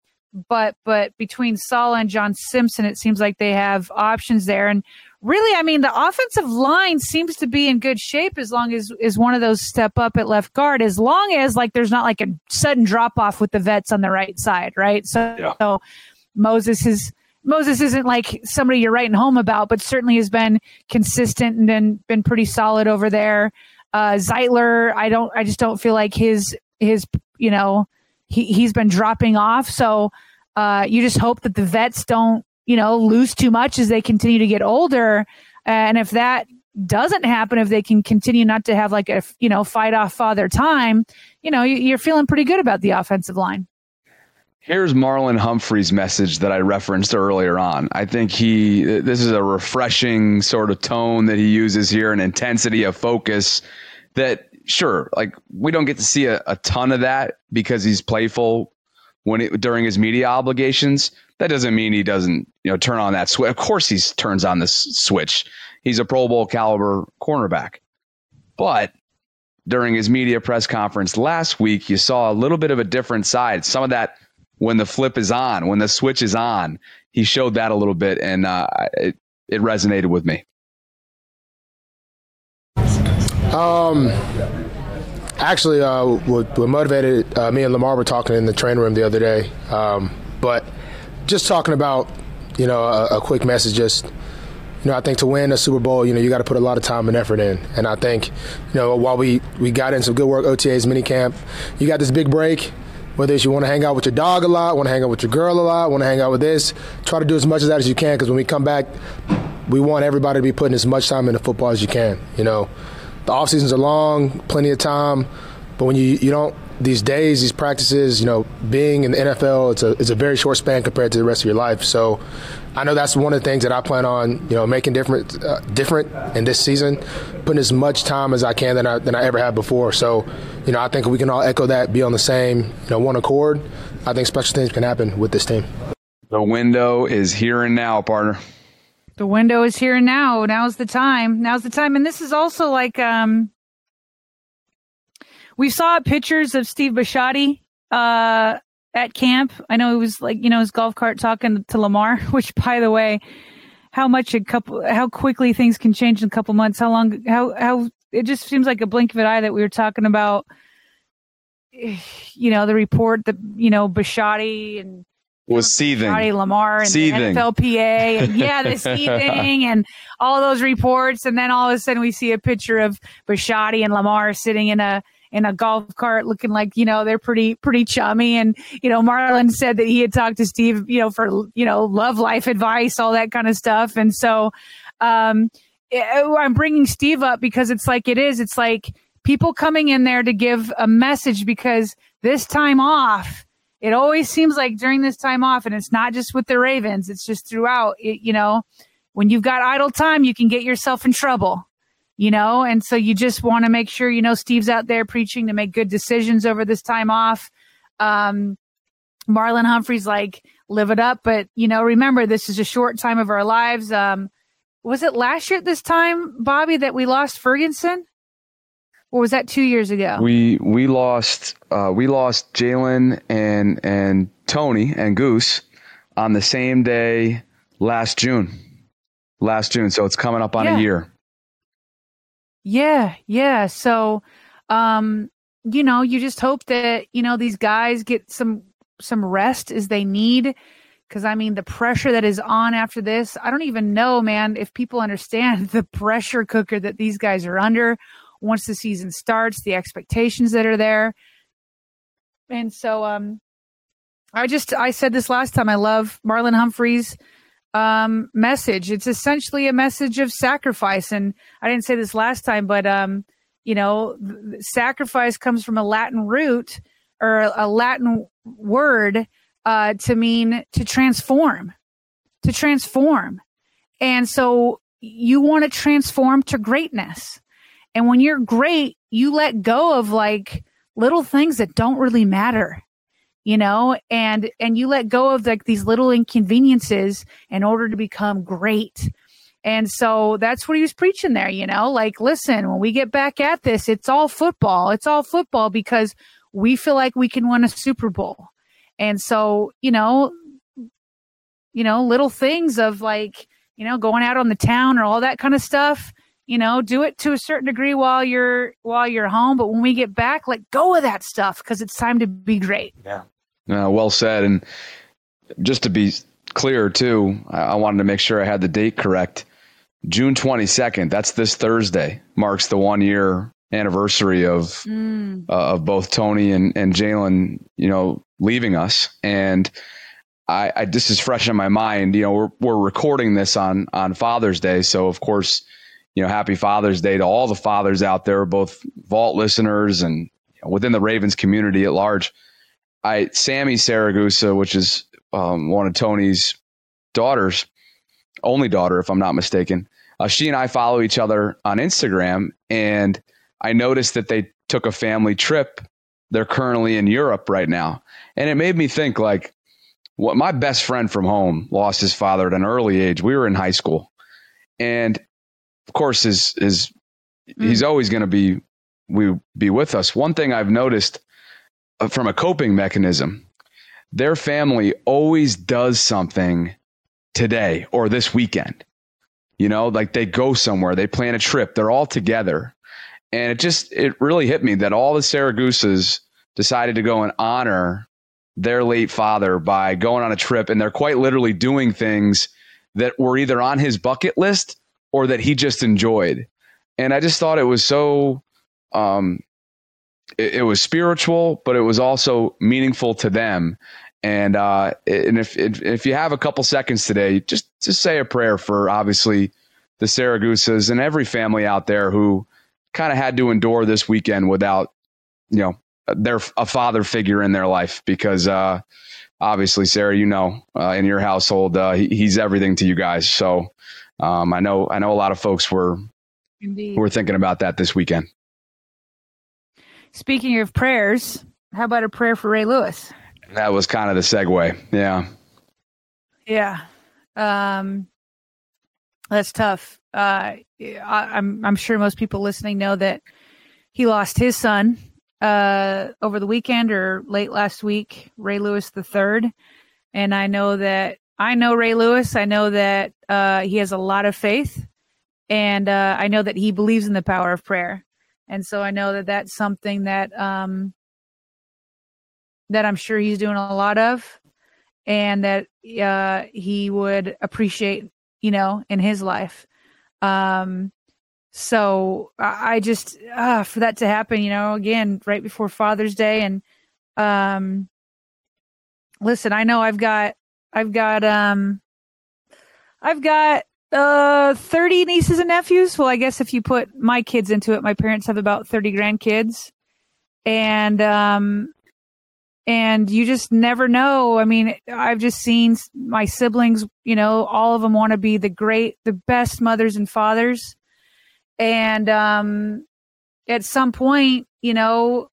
but but between Sala and John Simpson, it seems like they have options there. And really, I mean, the offensive line seems to be in good shape as long as is one of those step up at left guard. As long as like there's not like a sudden drop off with the vets on the right side, right? So, yeah. so Moses is. Moses isn't like somebody you're writing home about, but certainly has been consistent and been, been pretty solid over there. Uh, Zeitler, I don't, I just don't feel like his, his, you know, he, he's been dropping off. So, uh, you just hope that the vets don't you know, lose too much as they continue to get older. And if that doesn't happen, if they can continue not to have like a, you know, fight off father time, you know, you're feeling pretty good about the offensive line. Here's Marlon Humphrey's message that I referenced earlier on. I think he, this is a refreshing sort of tone that he uses here, an intensity of focus that, sure, like we don't get to see a, a ton of that because he's playful when it, during his media obligations. That doesn't mean he doesn't, you know, turn on that switch. Of course, he turns on this switch. He's a Pro Bowl caliber cornerback. But during his media press conference last week, you saw a little bit of a different side. Some of that when the flip is on, when the switch is on, he showed that a little bit, and uh, it it resonated with me. Um, actually, uh, what, what motivated uh, me and Lamar were talking in the training room the other day. Um, but just talking about, you know, a, a, quick message. Just, you know, I think to win a Super Bowl, you know, you got to put a lot of time and effort in. And I think, you know, while we we got in some good work, OTAs, mini camp, you got this big break. Whether it's you want to hang out with your dog a lot, want to hang out with your girl a lot, want to hang out with this, try to do as much of that as you can. Because when we come back, we want everybody to be putting as much time into football as you can. You know, the off seasons are long, plenty of time, but when you you don't these days, these practices, you know, being in the NFL, it's a it's a very short span compared to the rest of your life. So, I know that's one of the things that I plan on, you know, making different uh, different in this season, putting as much time as I can than I than I ever have before. So, you know, I think we can all echo that, be on the same, you know, one accord. I think special things can happen with this team. The window is here and now, partner. The window is here and now. Now's the time. Now's the time. And this is also like um we saw pictures of Steve Bisciotti uh at camp. I know it was like, you know, his golf cart talking to Lamar, <laughs> which by the way, how much a couple how quickly things can change in a couple months, how long how how it just seems like a blink of an eye that we were talking about <sighs> you know, the report that, you know, Bisciotti and was seething. Lamar and Seething. the NFLPA and <laughs> yeah, the seething and all those reports. And then all of a sudden we see a picture of Bisciotti and Lamar sitting in a in a golf cart looking like, you know, they're pretty pretty chummy. And, you know, Marlon said that he had talked to Steve, you know, for, you know, love life advice, all that kind of stuff. And so um eh, I'm bringing Steve up because it's like it is. It's like people coming in there to give a message because this time off it always seems like during this time off, and it's not just with the Ravens, it's just throughout, it, you know, when you've got idle time, you can get yourself in trouble, you know, and so you just want to make sure, you know, Steve's out there preaching to make good decisions over this time off. Um, Marlon Humphrey's like, live it up. But, you know, remember, this is a short time of our lives. Um, was it last year at this time, Bobby, that we lost Ferguson? Or was that two years ago? We we lost uh, we lost Jaylon and and Tony and Goose on the same day last June. Last June, so it's coming up on Yeah. a year. Yeah, yeah. So, um, you know, you just hope that you know these guys get some some rest as they need. Because I mean, the pressure that is on after this, I don't even know, man, if people understand <laughs> the pressure cooker that these guys are under once the season starts, the expectations that are there. And so, um, I just I said this last time. I love Marlon Humphreys um message it's essentially a message of sacrifice and i didn't say this last time but um you know sacrifice comes from a latin root or a latin word uh to mean to transform to transform and so you want to transform to greatness and when you're great you let go of like little things that don't really matter you know? And and you let go of like these little inconveniences in order to become great. And so that's what he was preaching there you know? Like listen when we get back at this it's all football. It's all football because we feel like we can win a super bowl. And so you know you know little things of like you know going out on the town or all that kind of stuff you know do it to a certain degree while you're while you're home but when we get back let go of that stuff because it's time to be great Yeah. Uh, well said. And just to be clear, too, I, I wanted to make sure I had the date correct. June 22nd, that's this Thursday, marks the one year anniversary of uh, of both Tony and, and Jaylon, you know, leaving us. And I, I this is fresh in my mind. You know, we're we're recording this on on Father's Day, so of course, you know, happy Father's Day to all the fathers out there, both Vault listeners and you know, within the Ravens community at large. I Sammy Siragusa, which is um, one of Tony's daughters, only daughter, if I'm not mistaken. Uh, she and I follow each other on Instagram, and I noticed that they took a family trip. They're currently in Europe right now, and it made me think like, what my best friend from home lost his father at an early age. We were in high school, and of course, is his he's always going to be we be with us. One thing I've noticed uh, from a coping mechanism, their family always does something today or this weekend. You know, like they go somewhere, they plan a trip, they're all together. And it just, it really hit me that all the Siragusas decided to go and honor their late father by going on a trip. And they're quite literally doing things that were either on his bucket list or that he just enjoyed. And I just thought it was so, um, it, it was spiritual, but it was also meaningful to them. And uh, and if, if you have a couple seconds today, just just say a prayer for obviously the Siragusas and every family out there who kind of had to endure this weekend without you know their a father figure in their life because uh, obviously Sarah, you know, uh, in your household, uh, he, he's everything to you guys. So um, I know I know a lot of folks were Indeed. were thinking about that this weekend. Speaking of prayers, how about a prayer for Ray Lewis? That was kind of the segue. Yeah. Yeah. Um, that's tough. Uh, I, I'm I'm sure most people listening know that he lost his son uh, over the weekend or late last week, Ray Lewis the third, and I know that I know Ray Lewis. I know that uh, he has a lot of faith, and uh, I know that he believes in the power of prayer, and so I know that that's something that um, that I'm sure he's doing a lot of, and that uh, he would appreciate, you know, in his life. Um, so I just uh, for that to happen, you know, again right before Father's Day, and um, listen, I know I've got I've got um I've got uh 30 nieces and nephews. Well, I guess if you put my kids into it, my parents have about 30 grandkids. And um and you just never know. I mean, I've just seen my siblings, you know, all of them want to be the great the best mothers and fathers. And um at some point, you know,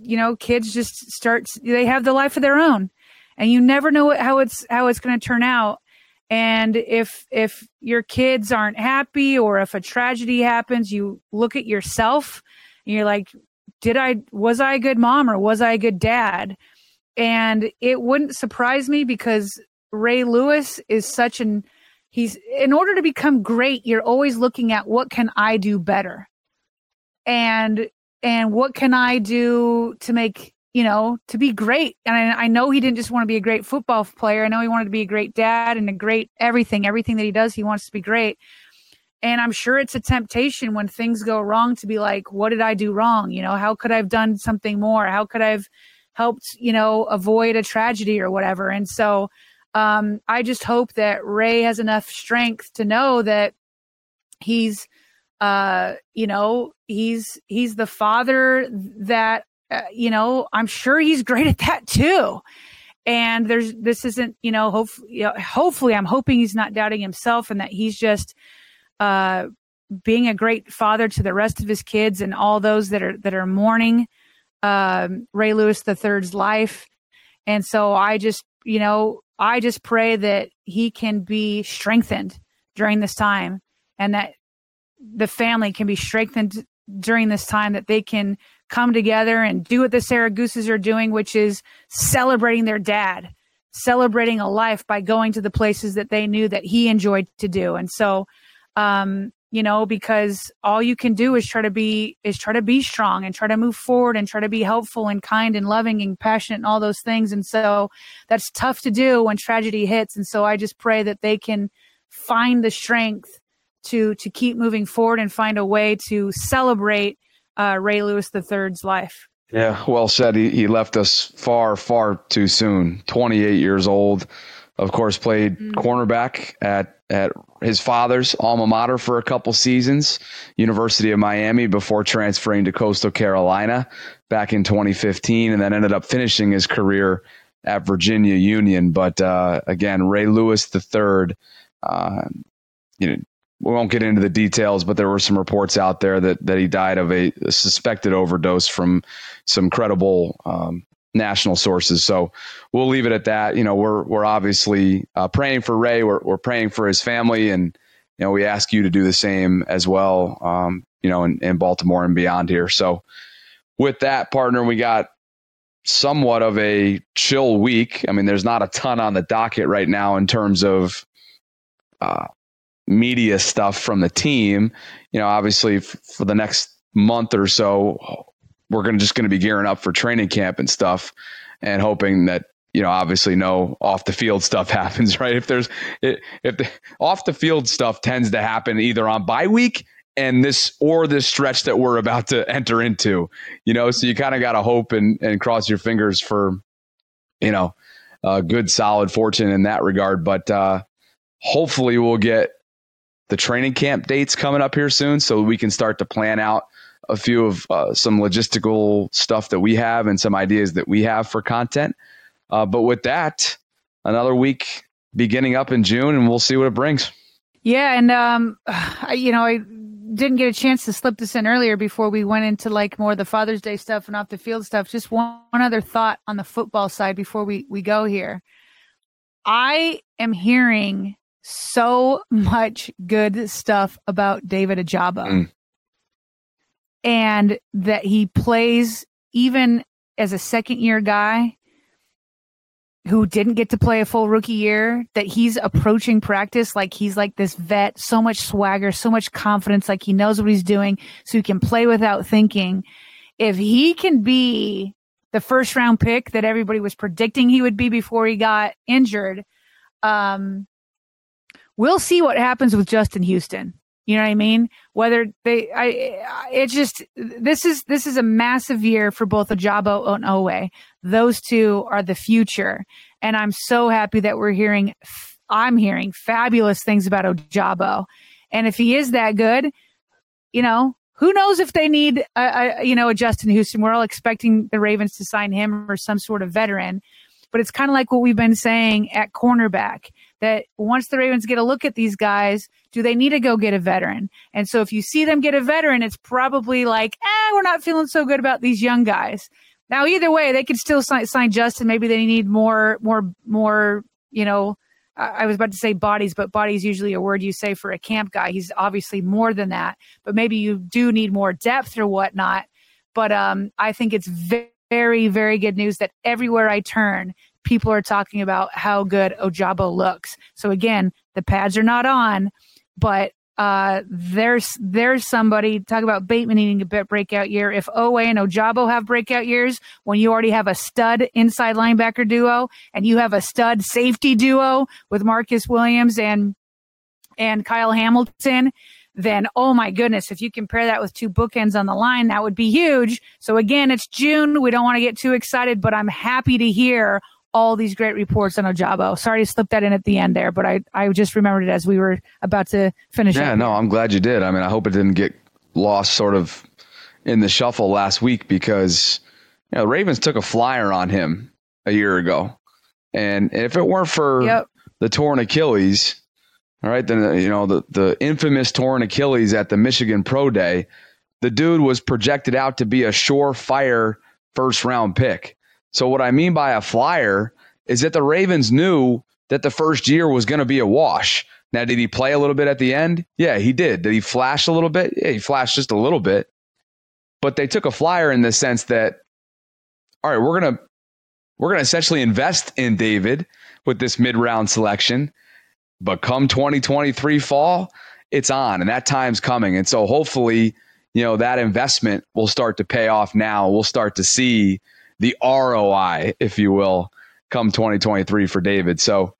you know, kids just start they have the life of their own and you never know how it's how it's going to turn out. And if if your kids aren't happy or if a tragedy happens you look at yourself and you're like did i was i a good mom or was i a good dad? And it wouldn't surprise me because ray lewis is such an he's in order to become great you're always looking at what can i do better? And and what can i do to make you know, to be great. And I, I, know he didn't just want to be a great football player. I know he wanted to be a great dad and a great everything, everything that he does, he wants to be great. And I'm sure it's a temptation when things go wrong to be like, what did I do wrong? You know, how could I have done something more? How could I have helped, you know, avoid a tragedy or whatever? And so um, I just hope that Ray has enough strength to know that he's uh you know he's he's the father that uh, you know, I'm sure he's great at that too. And there's this isn't, you know, hopefully, you know, hopefully, I'm hoping he's not doubting himself and that he's just uh, being a great father to the rest of his kids and all those that are that are mourning um, Ray Lewis the Third's life. And so I just, you know, I just pray that he can be strengthened during this time and that the family can be strengthened during this time that they can come together and do what the Siragusas are doing, which is celebrating their dad, celebrating a life by going to the places that they knew that he enjoyed to do. And so, um, you know, because all you can do is try to be is try to be strong and try to move forward and try to be helpful and kind and loving and passionate and all those things. And so that's tough to do when tragedy hits. And so I just pray that they can find the strength to to keep moving forward and find a way to celebrate uh, Ray Lewis III's life. Yeah, well said. He, he left us far, far too soon. 28 years old. Of course, played mm. cornerback at at his father's alma mater for a couple seasons, University of Miami, before transferring to Coastal Carolina back in 2015, and then ended up finishing his career at Virginia Union. But uh, again, Ray Lewis III, uh, you know, we won't get into the details, but there were some reports out there that that he died of a, a suspected overdose from some credible um, national sources. So we'll leave it at that. You know, we're we're obviously uh, praying for Ray. We're we're praying for his family, and you know, we ask you to do the same as well. Um, you know, in, in Baltimore and beyond here. So with that partner, we got somewhat of a chill week. I mean, there's not a ton on the docket right now in terms of uh, media stuff from the team. You know, obviously f- for the next month or so, we're to just to be gearing up for training camp and stuff, and hoping that you know, obviously no off the field stuff <laughs> happens, right? If there's if the off the field stuff tends to happen either on bye week and this or this stretch that we're about to <laughs> enter into, you know, so you kind of got to hope and, and cross your fingers for, you know, a good solid fortune in that regard. But uh, hopefully we'll get the training camp dates coming up here soon, so we can start to plan out a few of uh, some logistical stuff that we have and some ideas that we have for content. Uh, but with that, another week beginning up in June, and we'll see what it brings. Yeah, and um, I, you know, I didn't get a chance to slip this in earlier before we went into like more the Father's Day stuff and off the field stuff. Just one, one other thought on the football side before we we go here. I am hearing so much good stuff about David Ojabo. Mm. And that he plays even as a second year guy who didn't get to play a full rookie year, that he's approaching practice like he's like this vet, so much swagger, so much confidence, like he knows what he's doing, so he can play without thinking. If he can be the first round pick that everybody was predicting he would be before he got injured, um, we'll see what happens with Justin Houston. You know what I mean? Whether they, I, it's just this is this is a massive year for both Ojabo and Oweh. Those two are the future, and I'm so happy that we're hearing. I'm hearing fabulous things about Ojabo, and if he is that good, you know, who knows if they need a, a you know a Justin Houston? We're all expecting the Ravens to sign him or some sort of veteran, but it's kind of like what we've been saying at cornerback that once the Ravens get a look at these guys, do they need to go get a veteran? And so if you see them get a veteran, it's probably like, eh, we're not feeling so good about these young guys. Now, either way, they could still sign, sign Justin. Maybe they need more, more, more, you know, I was about to say bodies, but body is usually a word you say for a camp guy. He's obviously more than that, but maybe you do need more depth or whatnot. But um, I think it's very, very good news that everywhere I turn, people are talking about how good Ojabo looks. So again, the pads are not on, but uh, there's there's somebody talk about Bateman needing a breakout year. If Oweh and Ojabo have breakout years, when you already have a stud inside linebacker duo and you have a stud safety duo with Marcus Williams and and Kyle Hamilton, then oh my goodness, if you compare that with two bookends on the line, that would be huge. So again, it's June. We don't want to get too excited, but I'm happy to hear all these great reports on Ojabo. Sorry to slip that in at the end there, but I, I just remembered it as we were about to finish. Yeah, no, I'm glad you did. I mean, I hope it didn't get lost sort of in the shuffle last week because you know, the Ravens took a flyer on him a year ago. And if it weren't for yep. the torn Achilles, all right, then you know the the infamous torn Achilles at the Michigan Pro Day, the dude was projected out to be a surefire first round pick. So what I mean by a flyer is that the Ravens knew that the first year was going to be a wash. Now, did he play a little bit at the end? Yeah, he did. Did he flash a little bit? Yeah, he flashed just a little bit. But they took a flyer in the sense that, all right, we're gonna we're gonna essentially invest in David with this mid round selection. But come 2023 fall, it's on, and that time's coming. And so hopefully, you know, that investment will start to pay off now. We'll start to see the ROI, if you will, come 2023 for David. So,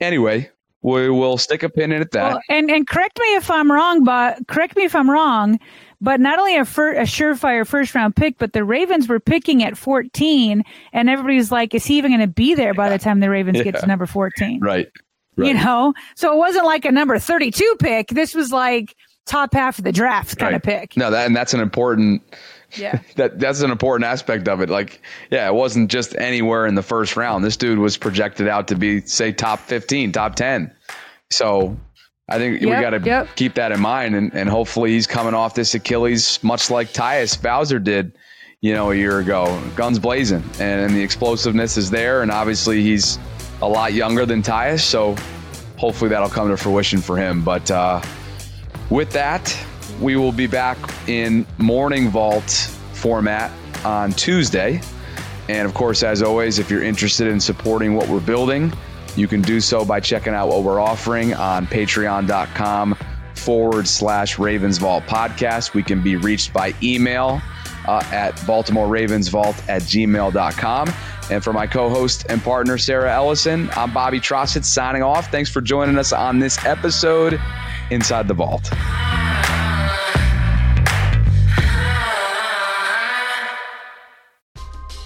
anyway, we will stick a pin in at that. Well, and and correct me if I'm wrong, but correct me if I'm wrong. But not only a, fir- a surefire first round pick, but the Ravens were picking at 14, and everybody's like, "Is he even going to be there by the time the Ravens yeah. get to number 14?" Right. right. You know, so it wasn't like a number 32 pick. This was like top half of the draft kind right. of pick. No, that and that's an important yeah. <laughs> that that's an important aspect of it. Like, yeah, it wasn't just anywhere in the first round. This dude was projected out to be, say, top 15, top 10. So I think yep, we got to yep. keep that in mind. And, and hopefully he's coming off this Achilles, much like Tyus Bowser did, you know, a year ago. Guns blazing. And the explosiveness is there. And obviously he's a lot younger than Tyus. So hopefully that'll come to fruition for him. But uh, with that, we will be back in morning vault format on Tuesday. And of course, as always, if you're interested in supporting what we're building, you can do so by checking out what we're offering on patreon.com forward slash Ravens Vault podcast. We can be reached by email uh, at Baltimore Ravens Vault at gmail.com. And for my co host and partner, Sarah Ellison, I'm Bobby Trosset signing off. Thanks for joining us on this episode Inside the Vault.